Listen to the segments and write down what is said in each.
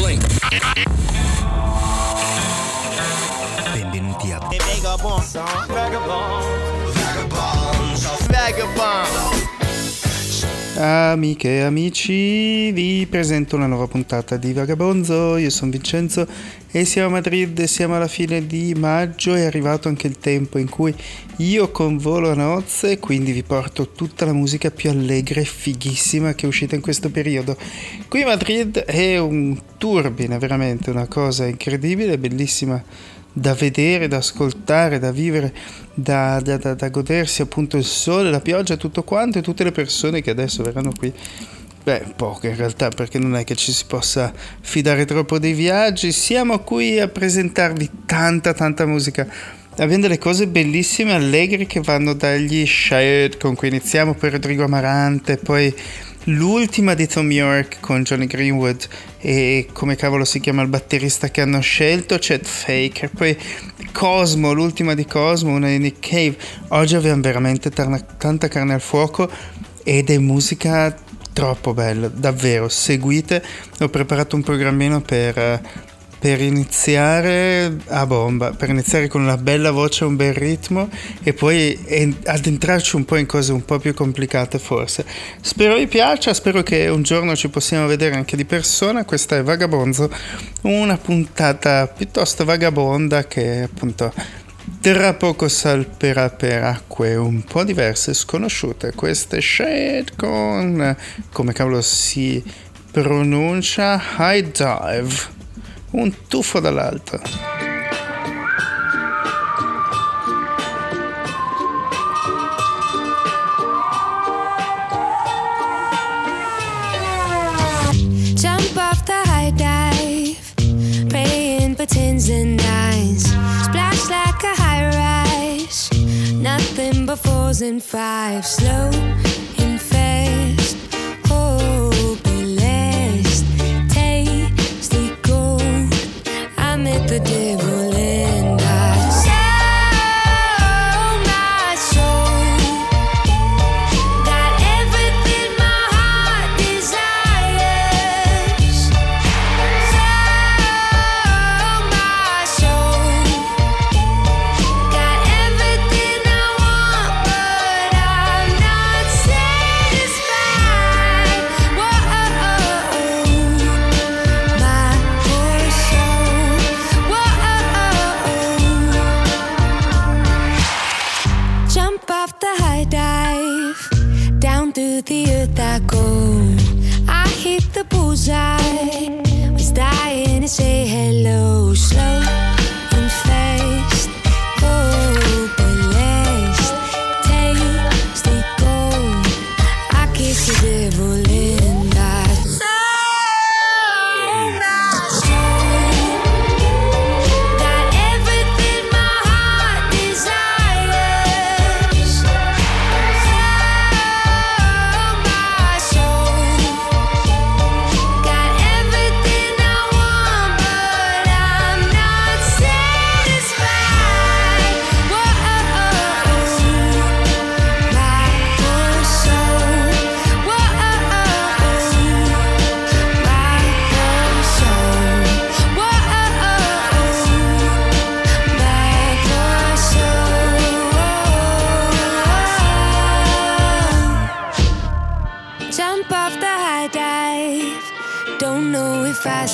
blink. Benvenuti a Amiche e amici, vi presento una nuova puntata di Vagabonzo. Io sono Vincenzo e siamo a Madrid, siamo alla fine di maggio, è arrivato anche il tempo in cui io convolo a nozze, quindi vi porto tutta la musica più allegra e fighissima che è uscita in questo periodo. Qui Madrid è un turbine, veramente una cosa incredibile, bellissima da vedere, da ascoltare, da vivere, da, da, da, da godersi appunto il sole, la pioggia, tutto quanto e tutte le persone che adesso verranno qui. Beh, poche in realtà perché non è che ci si possa fidare troppo dei viaggi, siamo qui a presentarvi tanta tanta musica abbiamo delle cose bellissime, allegre che vanno dagli Shade con cui iniziamo, poi Rodrigo Amarante, poi l'ultima di Tom York con Johnny Greenwood e come cavolo si chiama il batterista che hanno scelto, Chet Faker, poi Cosmo, l'ultima di Cosmo, una di Nick Cave. Oggi abbiamo veramente tarna- tanta carne al fuoco ed è musica troppo bella, davvero, seguite, ho preparato un programmino per per iniziare a bomba, per iniziare con una bella voce, un bel ritmo e poi addentrarci un po' in cose un po' più complicate forse. Spero vi piaccia, spero che un giorno ci possiamo vedere anche di persona, questa è Vagabonzo, una puntata piuttosto vagabonda che appunto tra poco salperà per acque un po' diverse, sconosciute, queste shade con, come cavolo si pronuncia, high dive un tuffo dall'alto. Jump off the high dive, praying for tens and nines. Splash like a high rise, nothing but fours and fives. Slow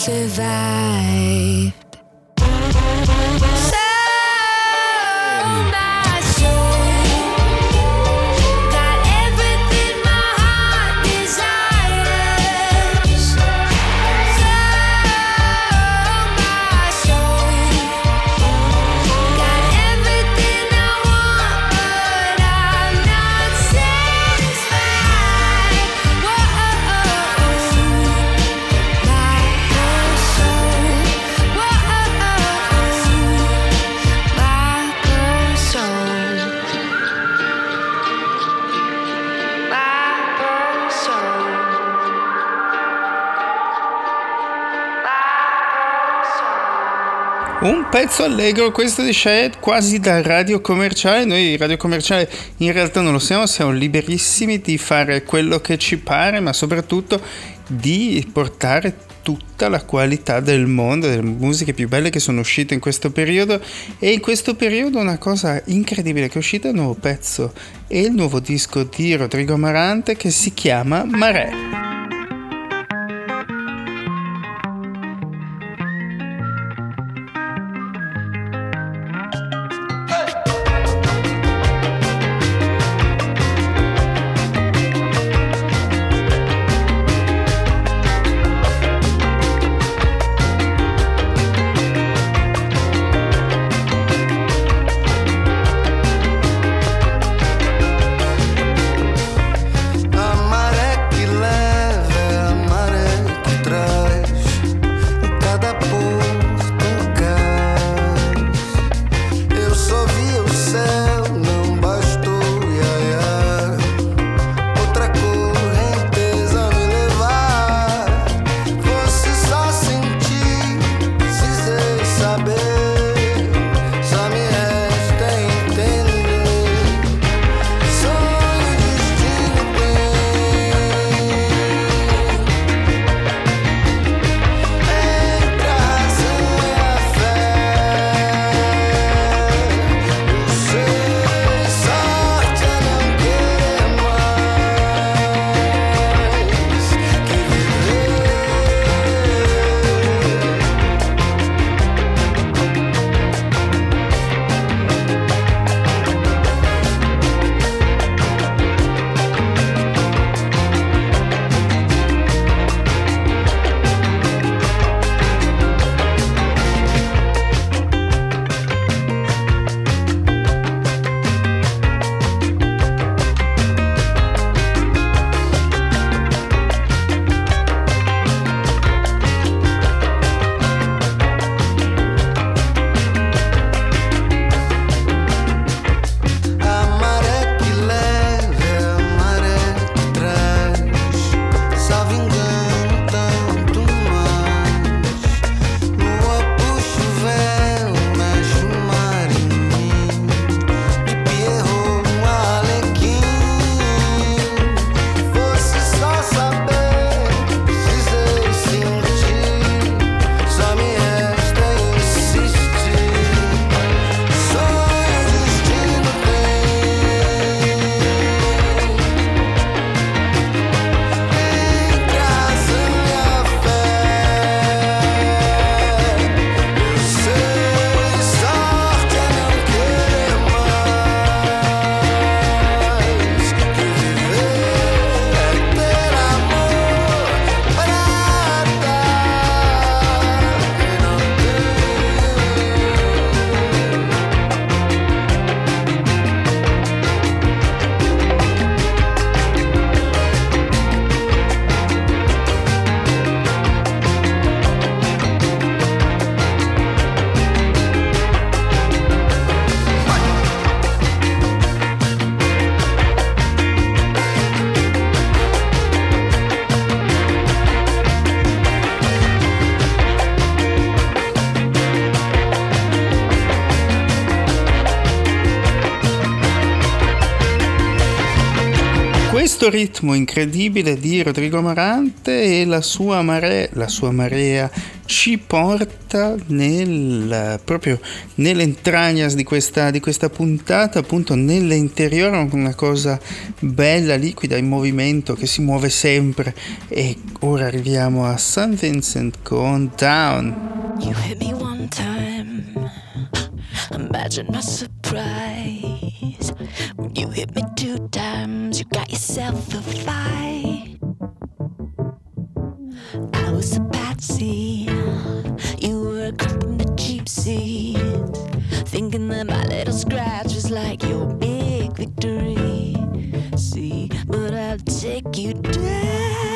survive. Pezzo allegro questo di Shed quasi da radio commerciale noi radio commerciale in realtà non lo siamo siamo liberissimi di fare quello che ci pare ma soprattutto di portare tutta la qualità del mondo, delle musiche più belle che sono uscite in questo periodo e in questo periodo una cosa incredibile che è uscita un nuovo pezzo è il nuovo disco di Rodrigo Amarante che si chiama Mare. Ritmo incredibile di Rodrigo Amarante e la sua, marea, la sua marea ci porta nel, proprio nelle entragnas di questa, di questa puntata, appunto nell'interiore, una cosa bella, liquida, in movimento, che si muove sempre. E ora arriviamo a St. Vincent con Down. You hit me one time, imagine my surprise. You hit me two times, you got yourself a like your big victory. See, but I'll take you down.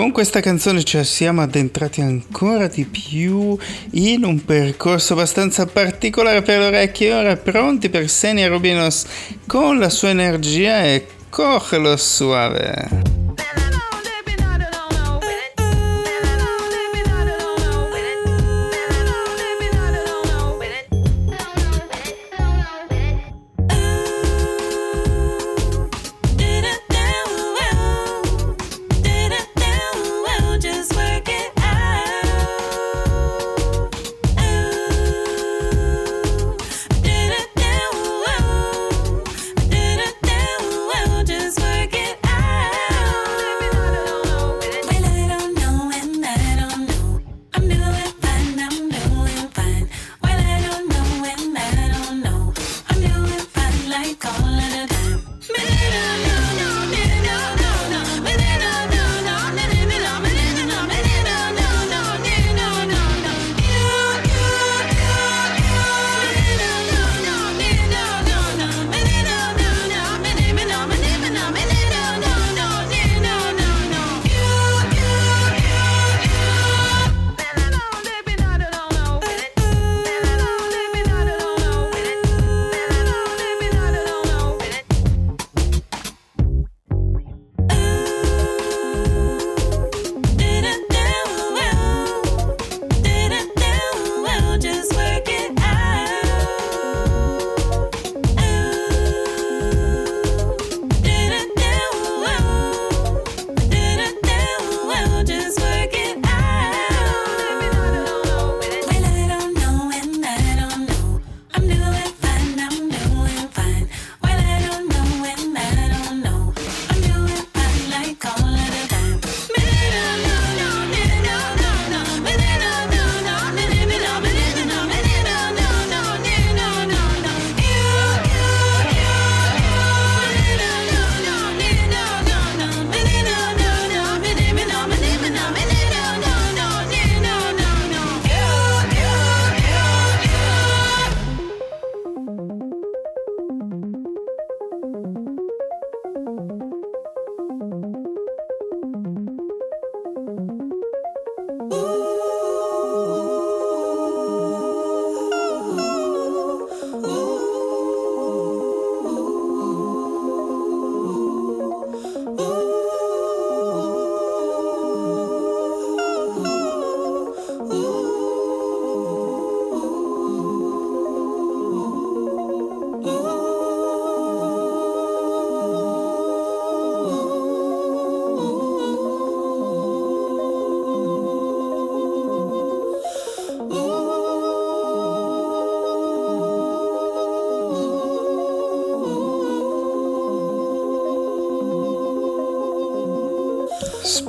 Con questa canzone ci siamo addentrati ancora di più in un percorso abbastanza particolare per le orecchie. Ora pronti per Senia Rubinos con la sua energia e cógelo suave.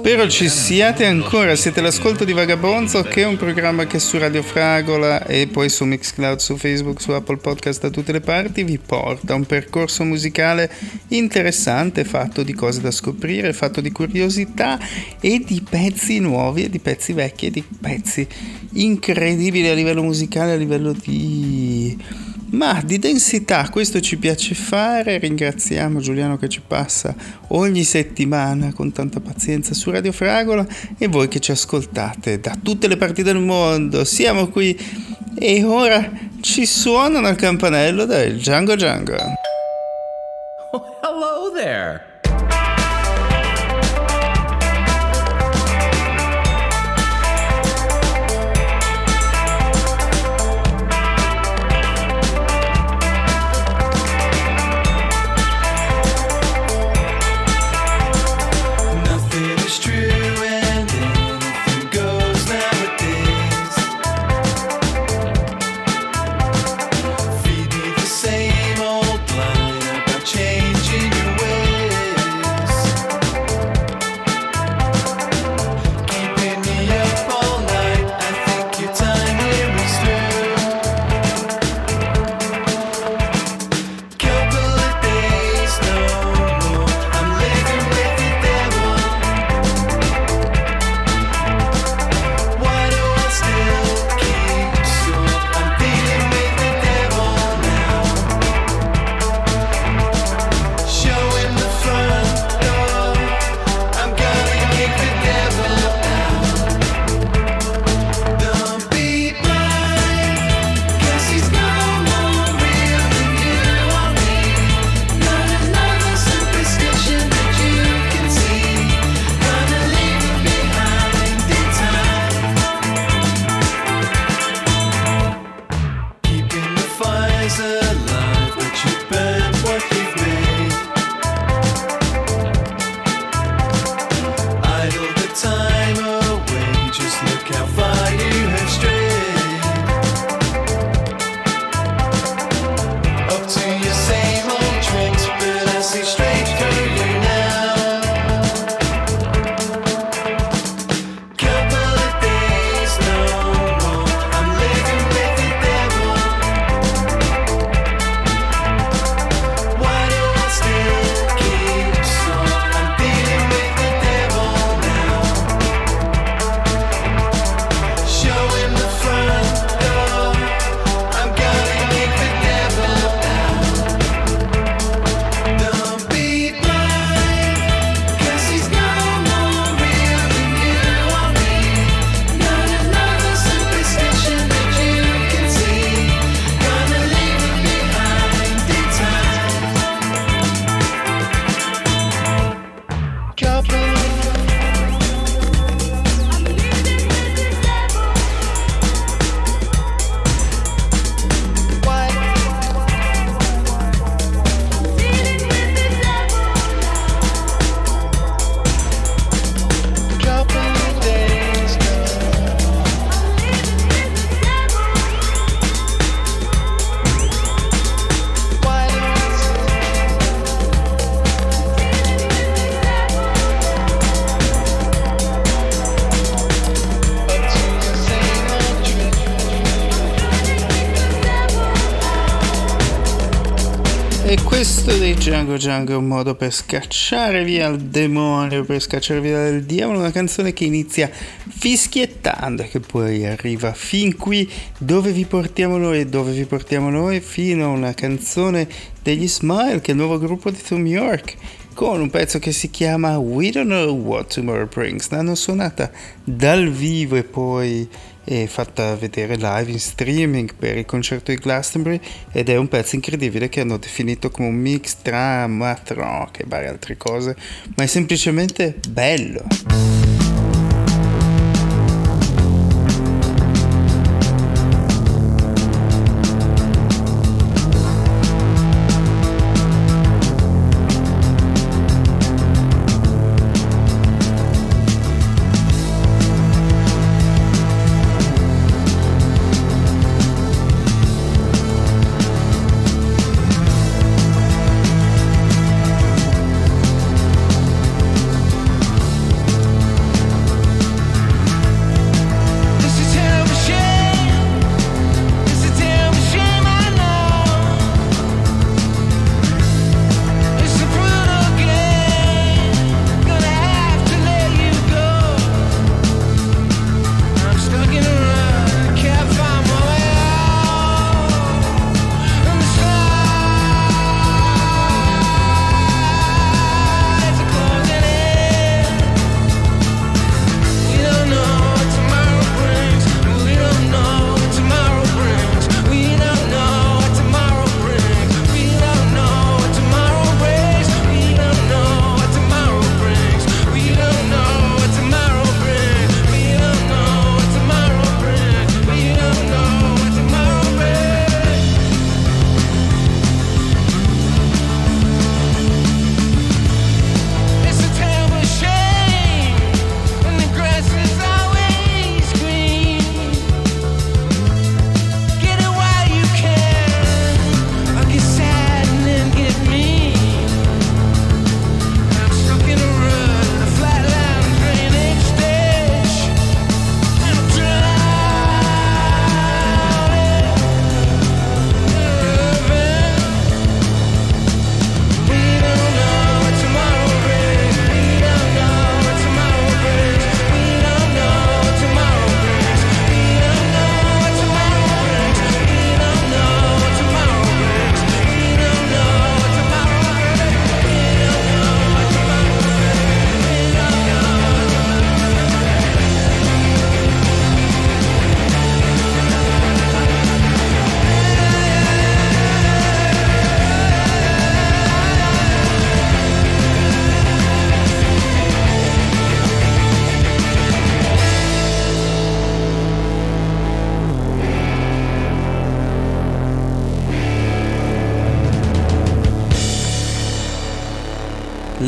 Spero ci siate ancora, siete l'ascolto di Vagabonzo che è un programma che su Radio Fragola e poi su Mixcloud, su Facebook, su Apple Podcast da tutte le parti vi porta un percorso musicale interessante fatto di cose da scoprire, fatto di curiosità e di pezzi nuovi e di pezzi vecchi e di pezzi incredibili a livello musicale, a livello di ma di densità questo ci piace fare. Ringraziamo Giuliano che ci passa ogni settimana con tanta pazienza su Radio Fragola e voi che ci ascoltate da tutte le parti del mondo. Siamo qui e ora ci suonano il campanello del Django Django. Oh, hello there. Django è un modo per scacciare via il demonio, per scacciare via il diavolo, una canzone che inizia fischiettando e che poi arriva fin qui dove vi portiamo noi, dove vi portiamo noi fino a una canzone degli Smile, che è il nuovo gruppo di Tom York con un pezzo che si chiama We Don't Know What Tomorrow Brings. L'hanno suonata dal vivo e poi è fatta vedere live in streaming per il concerto di Glastonbury ed è un pezzo incredibile che hanno definito come un mix tra math rock e varie altre cose, ma è semplicemente bello.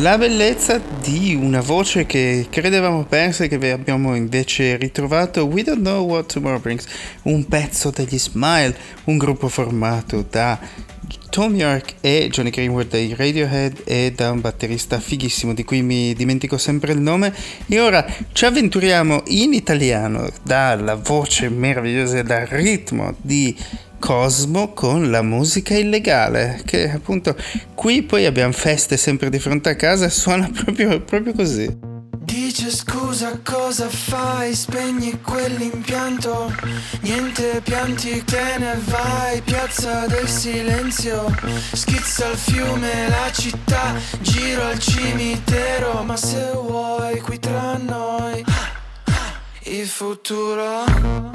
La bellezza di una voce che credevamo persa e che abbiamo invece ritrovato. We Don't Know What Tomorrow Brings, un pezzo degli Smile, un gruppo formato da Tom York e Johnny Greenwood dei Radiohead e da un batterista fighissimo di cui mi dimentico sempre il nome. E ora ci avventuriamo in italiano dalla voce meravigliosa e dal ritmo di Cosmo con la musica illegale, che appunto qui poi abbiamo feste sempre di fronte a casa e suona proprio, proprio così. Dice scusa cosa fai, spegni quell'impianto. Niente pianti te ne vai, piazza del silenzio. Schizza il fiume, la città, giro al cimitero. Ma se vuoi qui tra noi, il futuro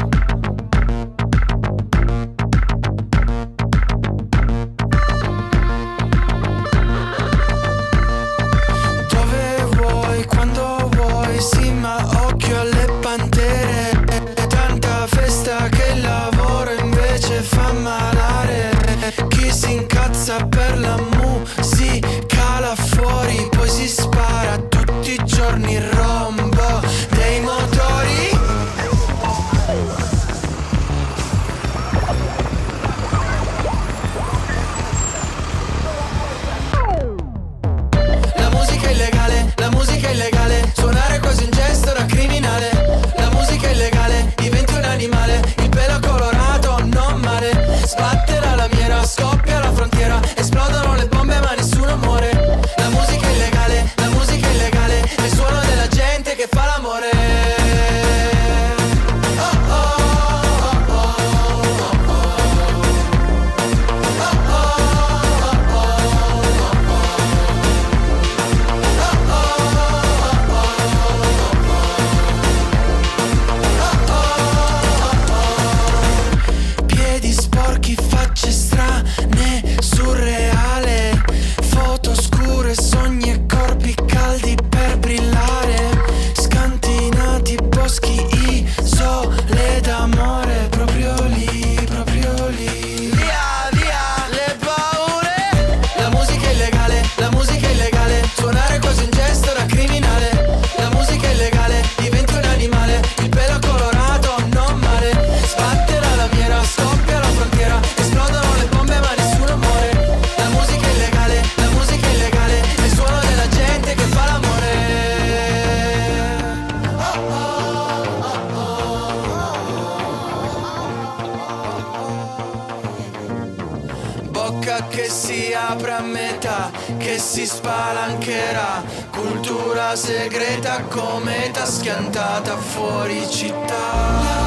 segreta come ta schiantata fuori città.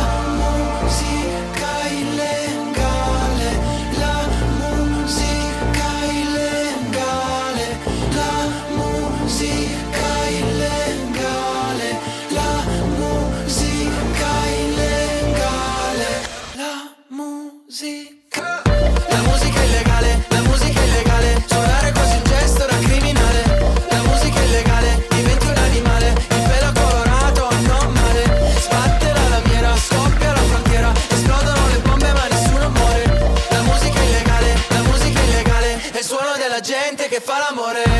enamoré.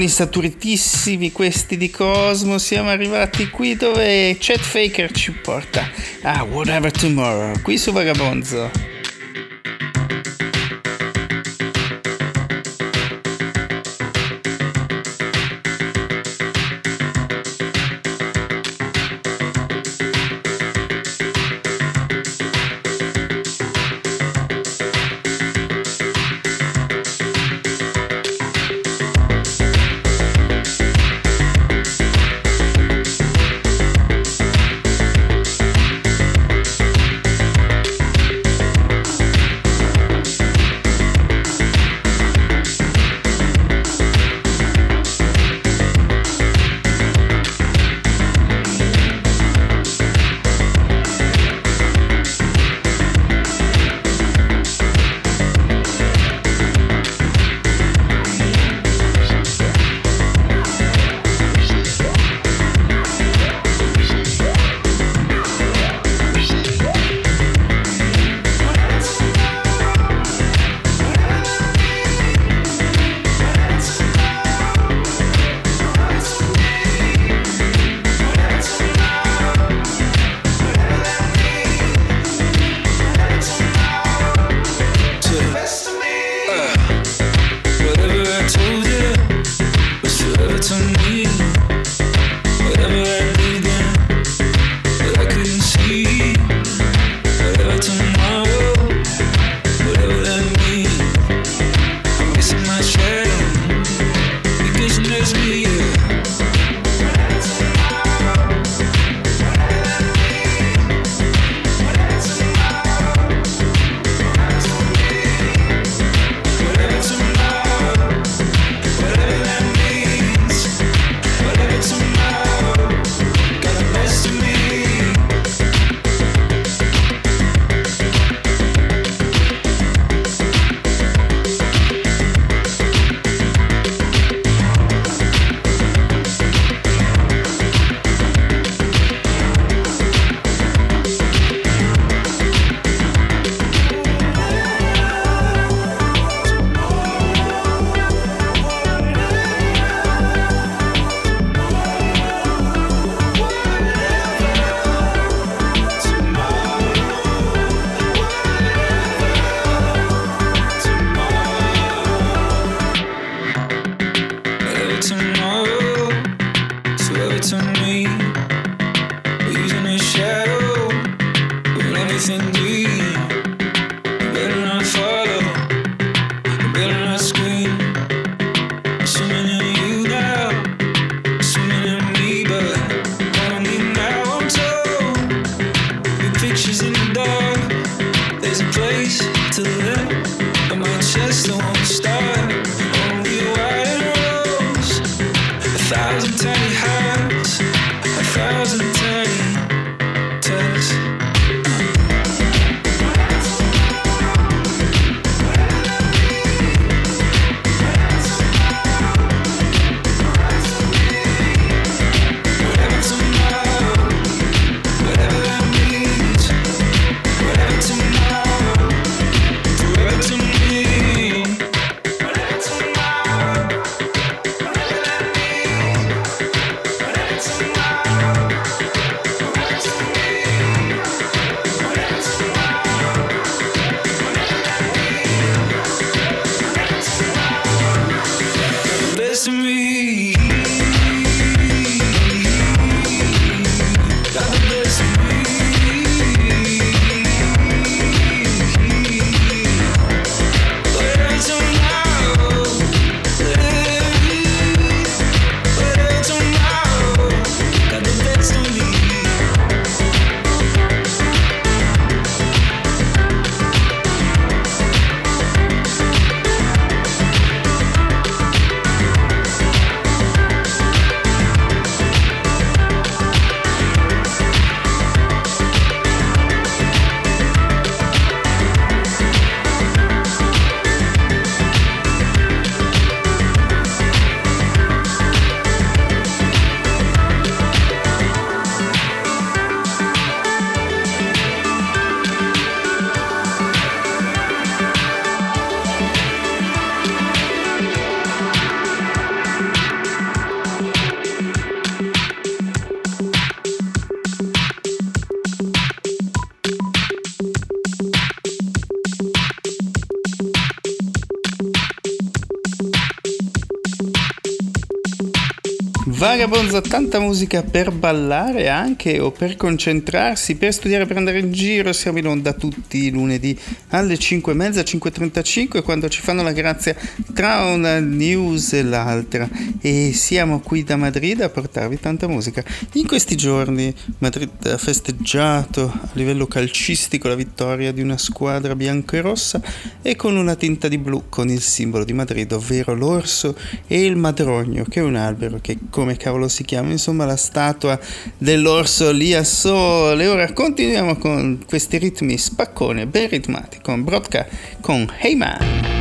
Suoni saturitissimi questi di Cosmo, siamo arrivati qui dove Chet Faker ci porta. Ah, Whatever Tomorrow, qui su Vagabonzo. Tiempo. Vagabonzo, tanta musica per ballare anche o per concentrarsi, per studiare, per andare in giro. Siamo in onda tutti i lunedì alle 5.30, 5.35 quando ci fanno la grazia tra una news e l'altra. E siamo qui da Madrid a portarvi tanta musica. In questi giorni Madrid ha festeggiato a livello calcistico la vittoria di una squadra bianco e rossa e con una tinta di blu con il simbolo di Madrid, ovvero l'orso e il madrogno, che è un albero che come cavolo si chiama, insomma la statua dell'orso lì a sole. Ora continuiamo con questi ritmi spaccone, ben ritmati, con Brodka, con Hey Man.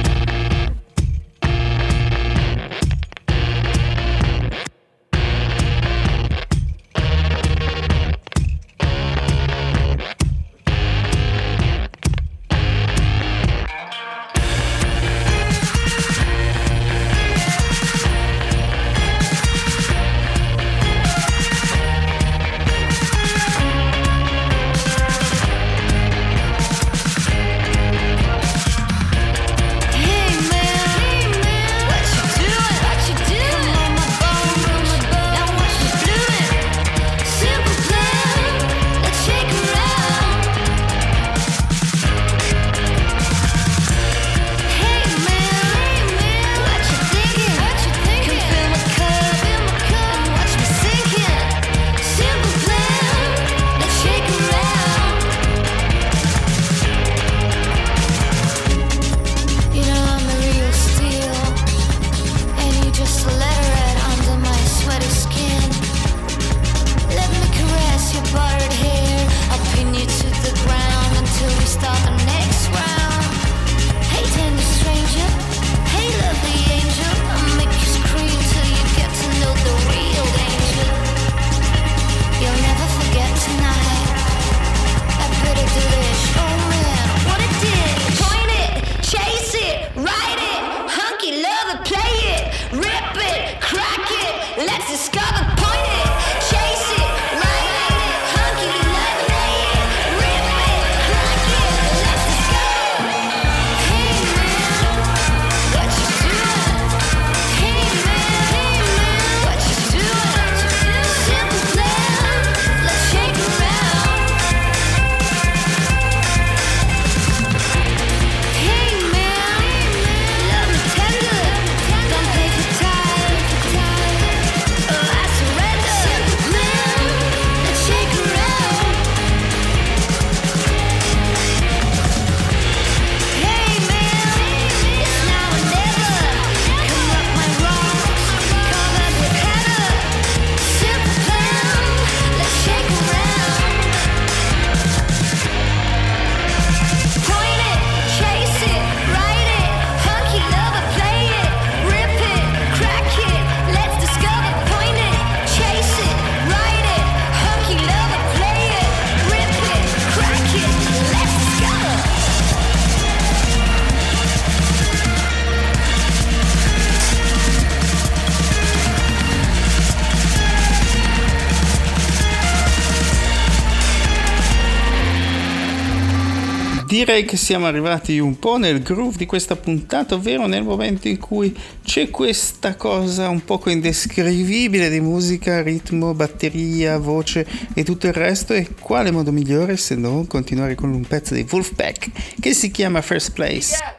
Direi che siamo arrivati un po' nel groove di questa puntata, ovvero nel momento in cui c'è questa cosa un poco indescrivibile di musica, ritmo, batteria, voce e tutto il resto. E quale modo migliore se non continuare con un pezzo di Wolfpack che si chiama First Place?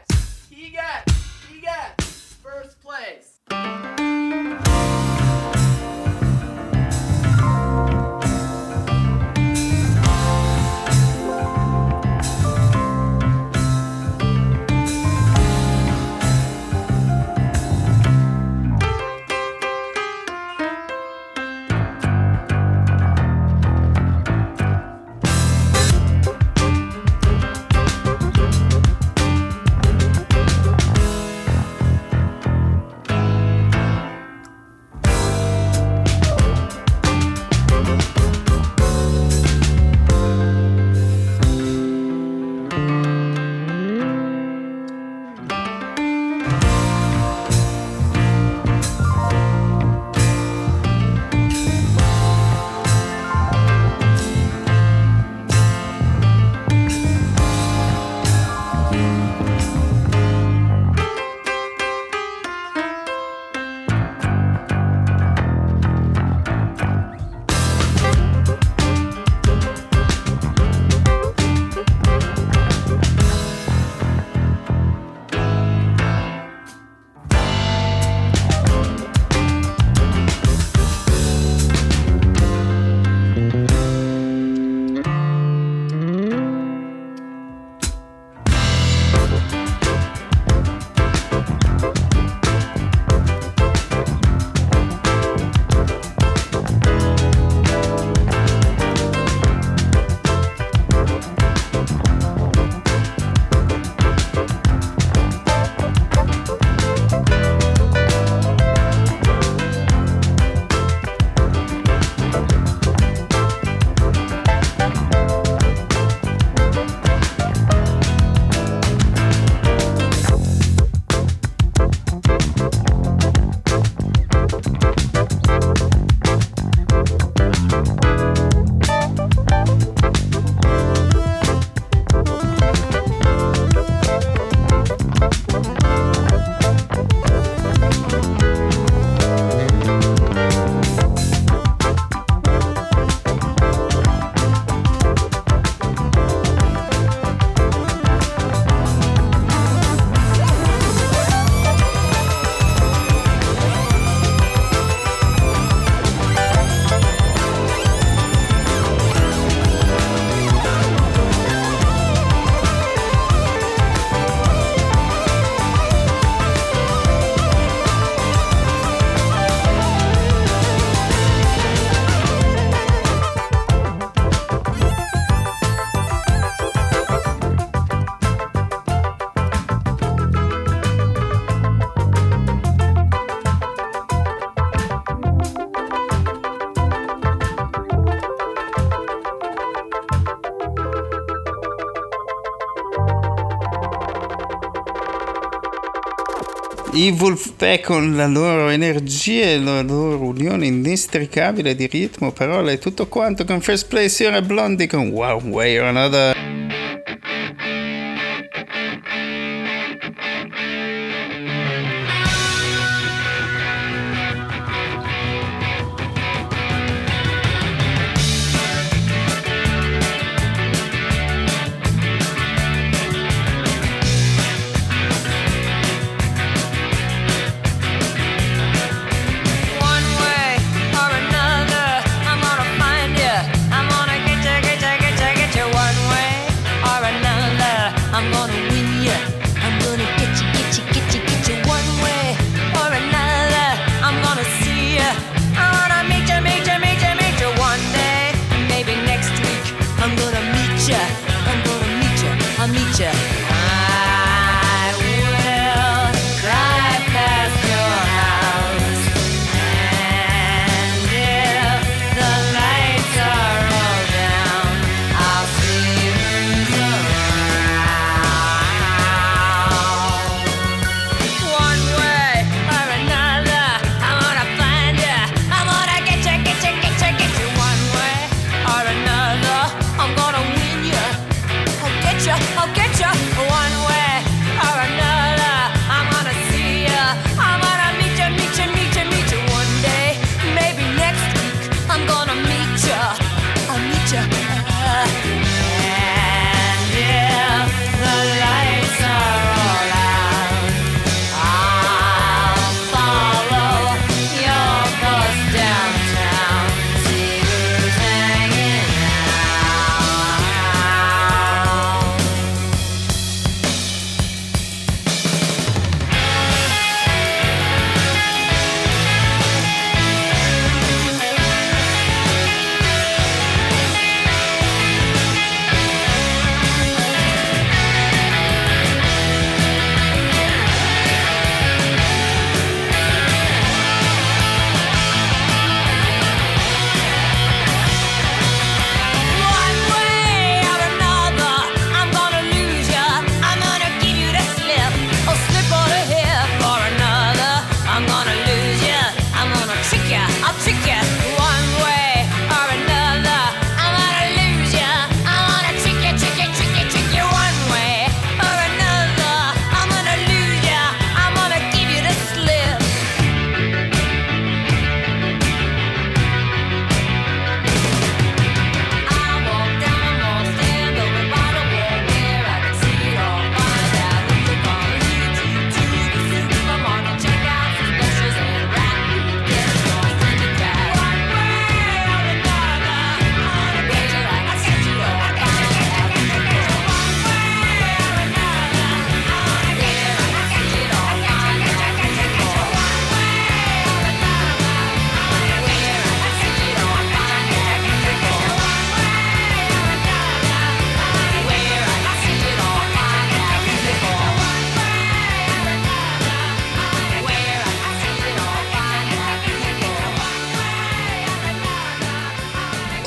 I Wolfpack con la loro energia e la loro unione inestricabile di ritmo, parole e tutto quanto con First Place Ora Blondie con One Way or Another.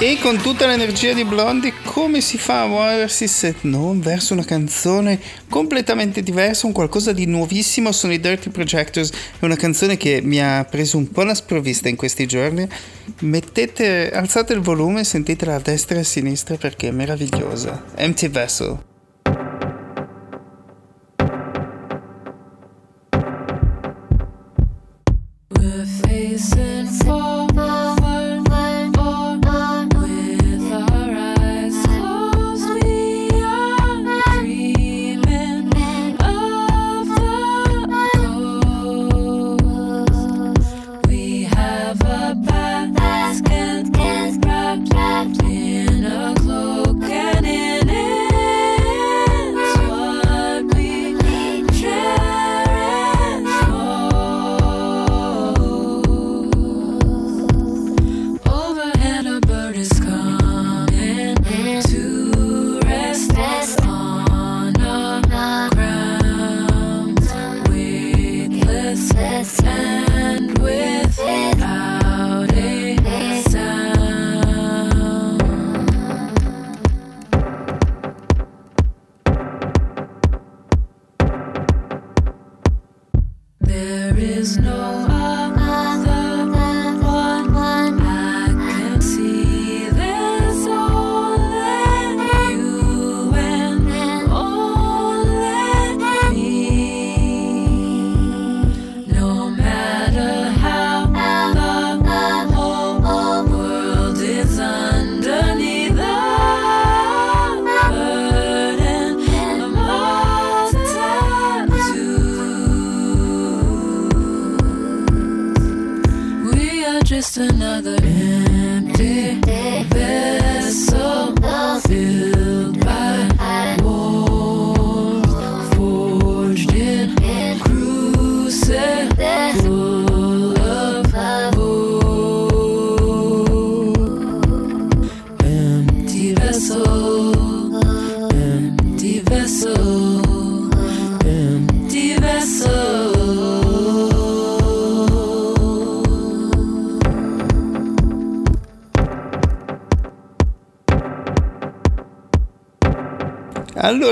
E con tutta l'energia di Blondie, come si fa a muoversi se non verso una canzone completamente diversa, un qualcosa di nuovissimo? Sono i Dirty Projectors, è una canzone che mi ha preso un po' la sprovvista in questi giorni. Mettete, alzate il volume e sentitela a destra e a sinistra perché è meravigliosa. Empty Vessel.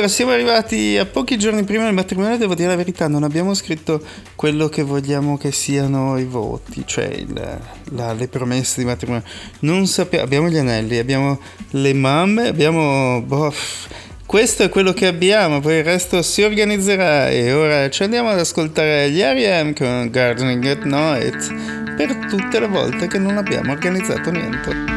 Allora, siamo arrivati a pochi giorni prima del matrimonio, devo dire la verità, non abbiamo scritto quello che vogliamo che siano i voti, cioè il- la- le promesse di matrimonio. Non sappiamo, abbiamo gli anelli, abbiamo le mamme, abbiamo... boh, questo è quello che abbiamo, poi il resto si organizzerà e ora ci andiamo ad ascoltare gli R.E.M. con Gardening at Night per tutte le volte che non abbiamo organizzato niente.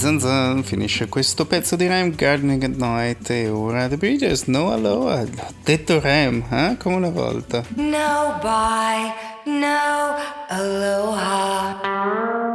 Zan Zan finisce questo pezzo di Rem Gardening at Night e ora The Breeders No Aloha. L'ho detto Rem, eh? Come una volta. No bye, no aloha.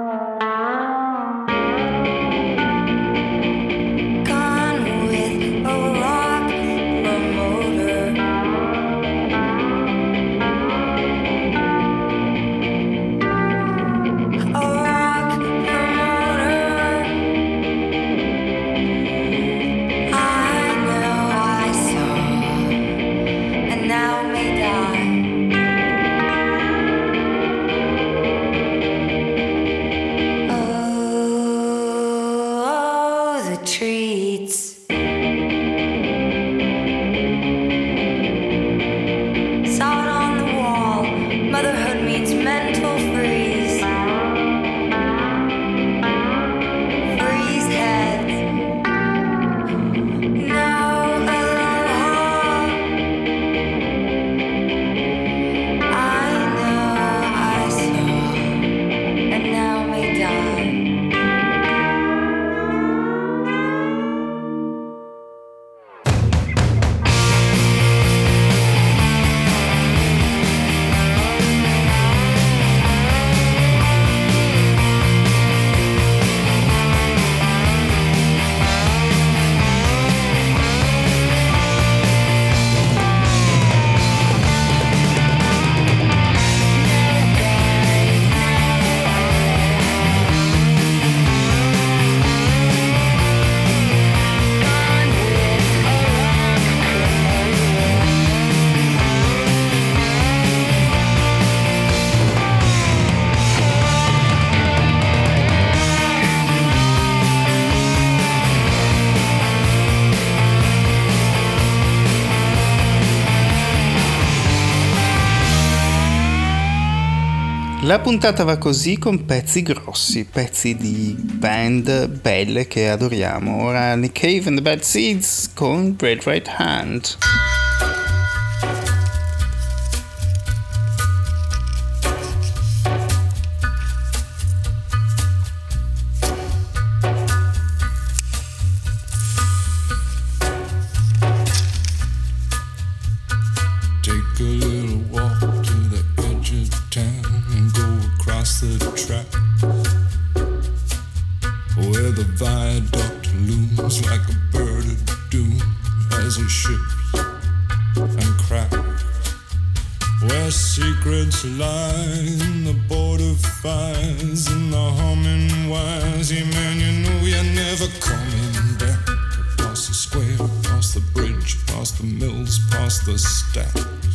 La puntata va così con pezzi grossi, pezzi di band belle che adoriamo. Ora Nick Cave and the Bad Seeds con Red Right Hand. The viaduct looms like a bird of doom as it ships and cracks. Where secrets lie in the border fires and the humming wires. Yeah, man, you know you're never coming back. Across the square, across the bridge, past the mills, past the stacks.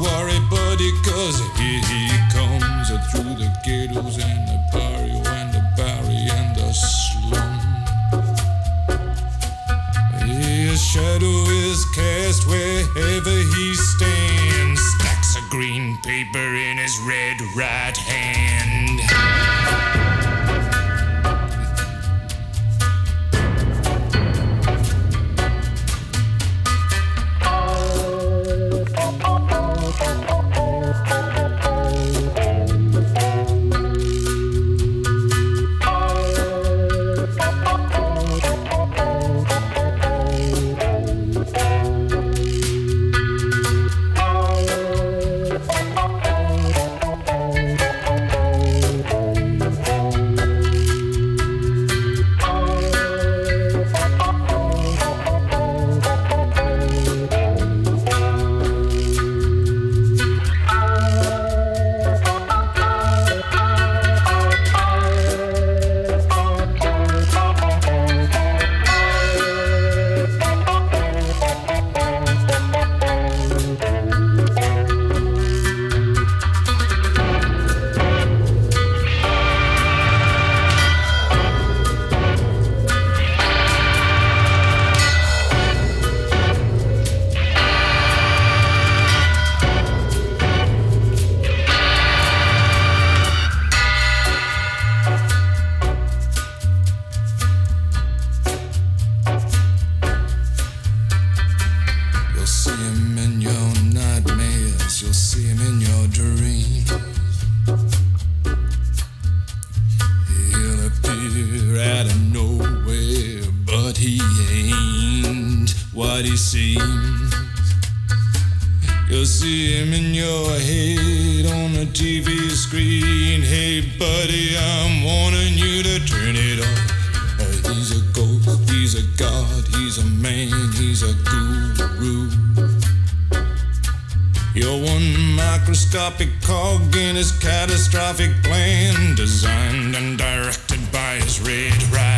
Worry, buddy, cause here he comes through the ghettos and the barrio and the barry and the slum. His shadow is cast wherever he stands. Stacks of green paper in his red right hand. Ain't what he seems. You'll see him in your head on the TV screen. Hey, buddy, I'm warning you to turn it off. Uh, he's a ghost, he's a god, he's a man, he's a guru. You're one microscopic cog in his catastrophic plan, designed and directed by his red right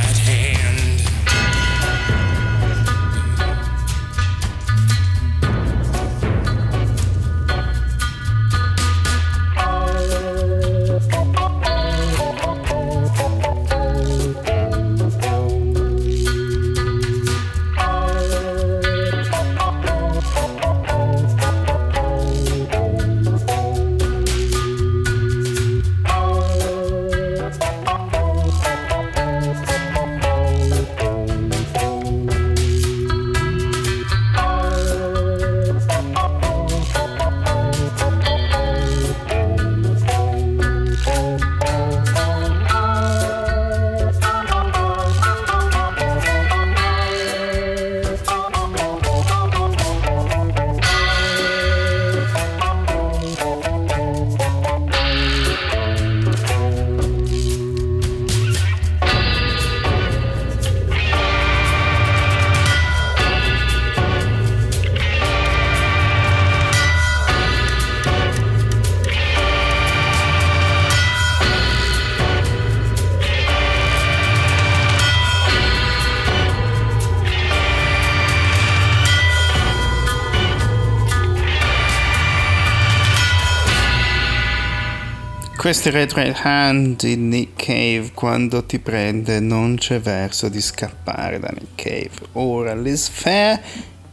Questi Red Hand di Nick Cave quando ti prende non c'è verso di scappare da Nick Cave. Ora Liz Fair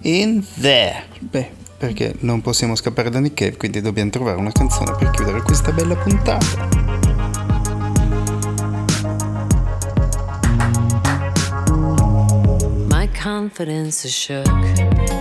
in there. Beh, perché non possiamo scappare da Nick Cave, quindi dobbiamo trovare una canzone per chiudere questa bella puntata. Confidence is shook.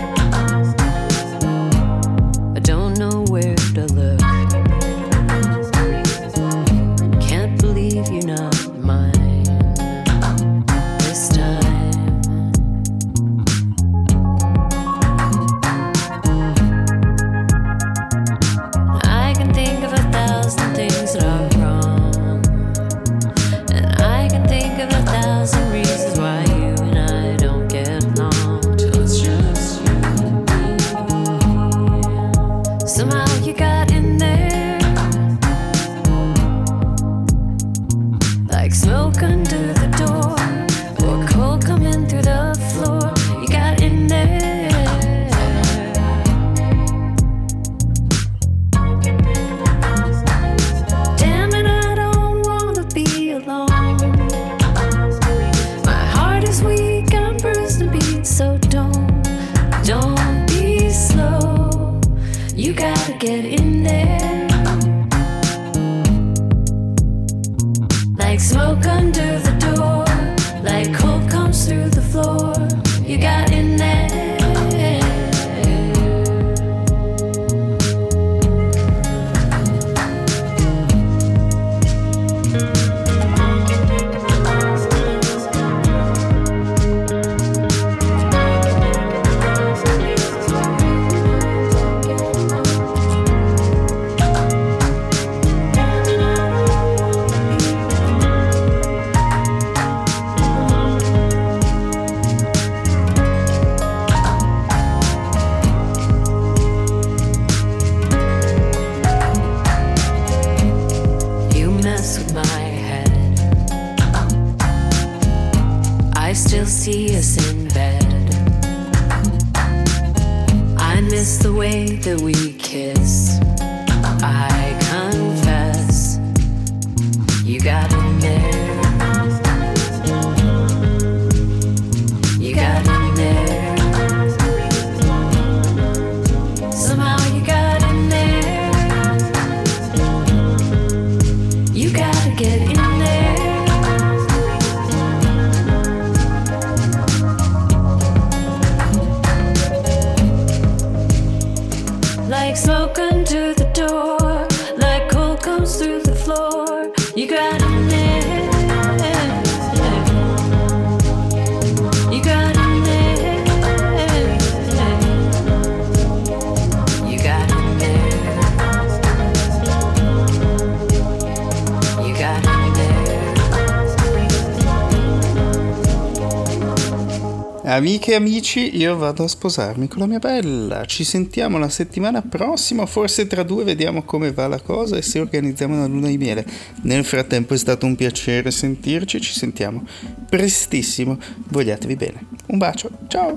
Amiche e amici, io vado a sposarmi con la mia bella. Ci sentiamo la settimana prossima, forse tra due vediamo come va la cosa e se organizziamo una luna di miele. Nel frattempo è stato un piacere sentirci, ci sentiamo prestissimo. Vogliatevi bene. Un bacio, ciao!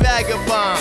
Vagabond.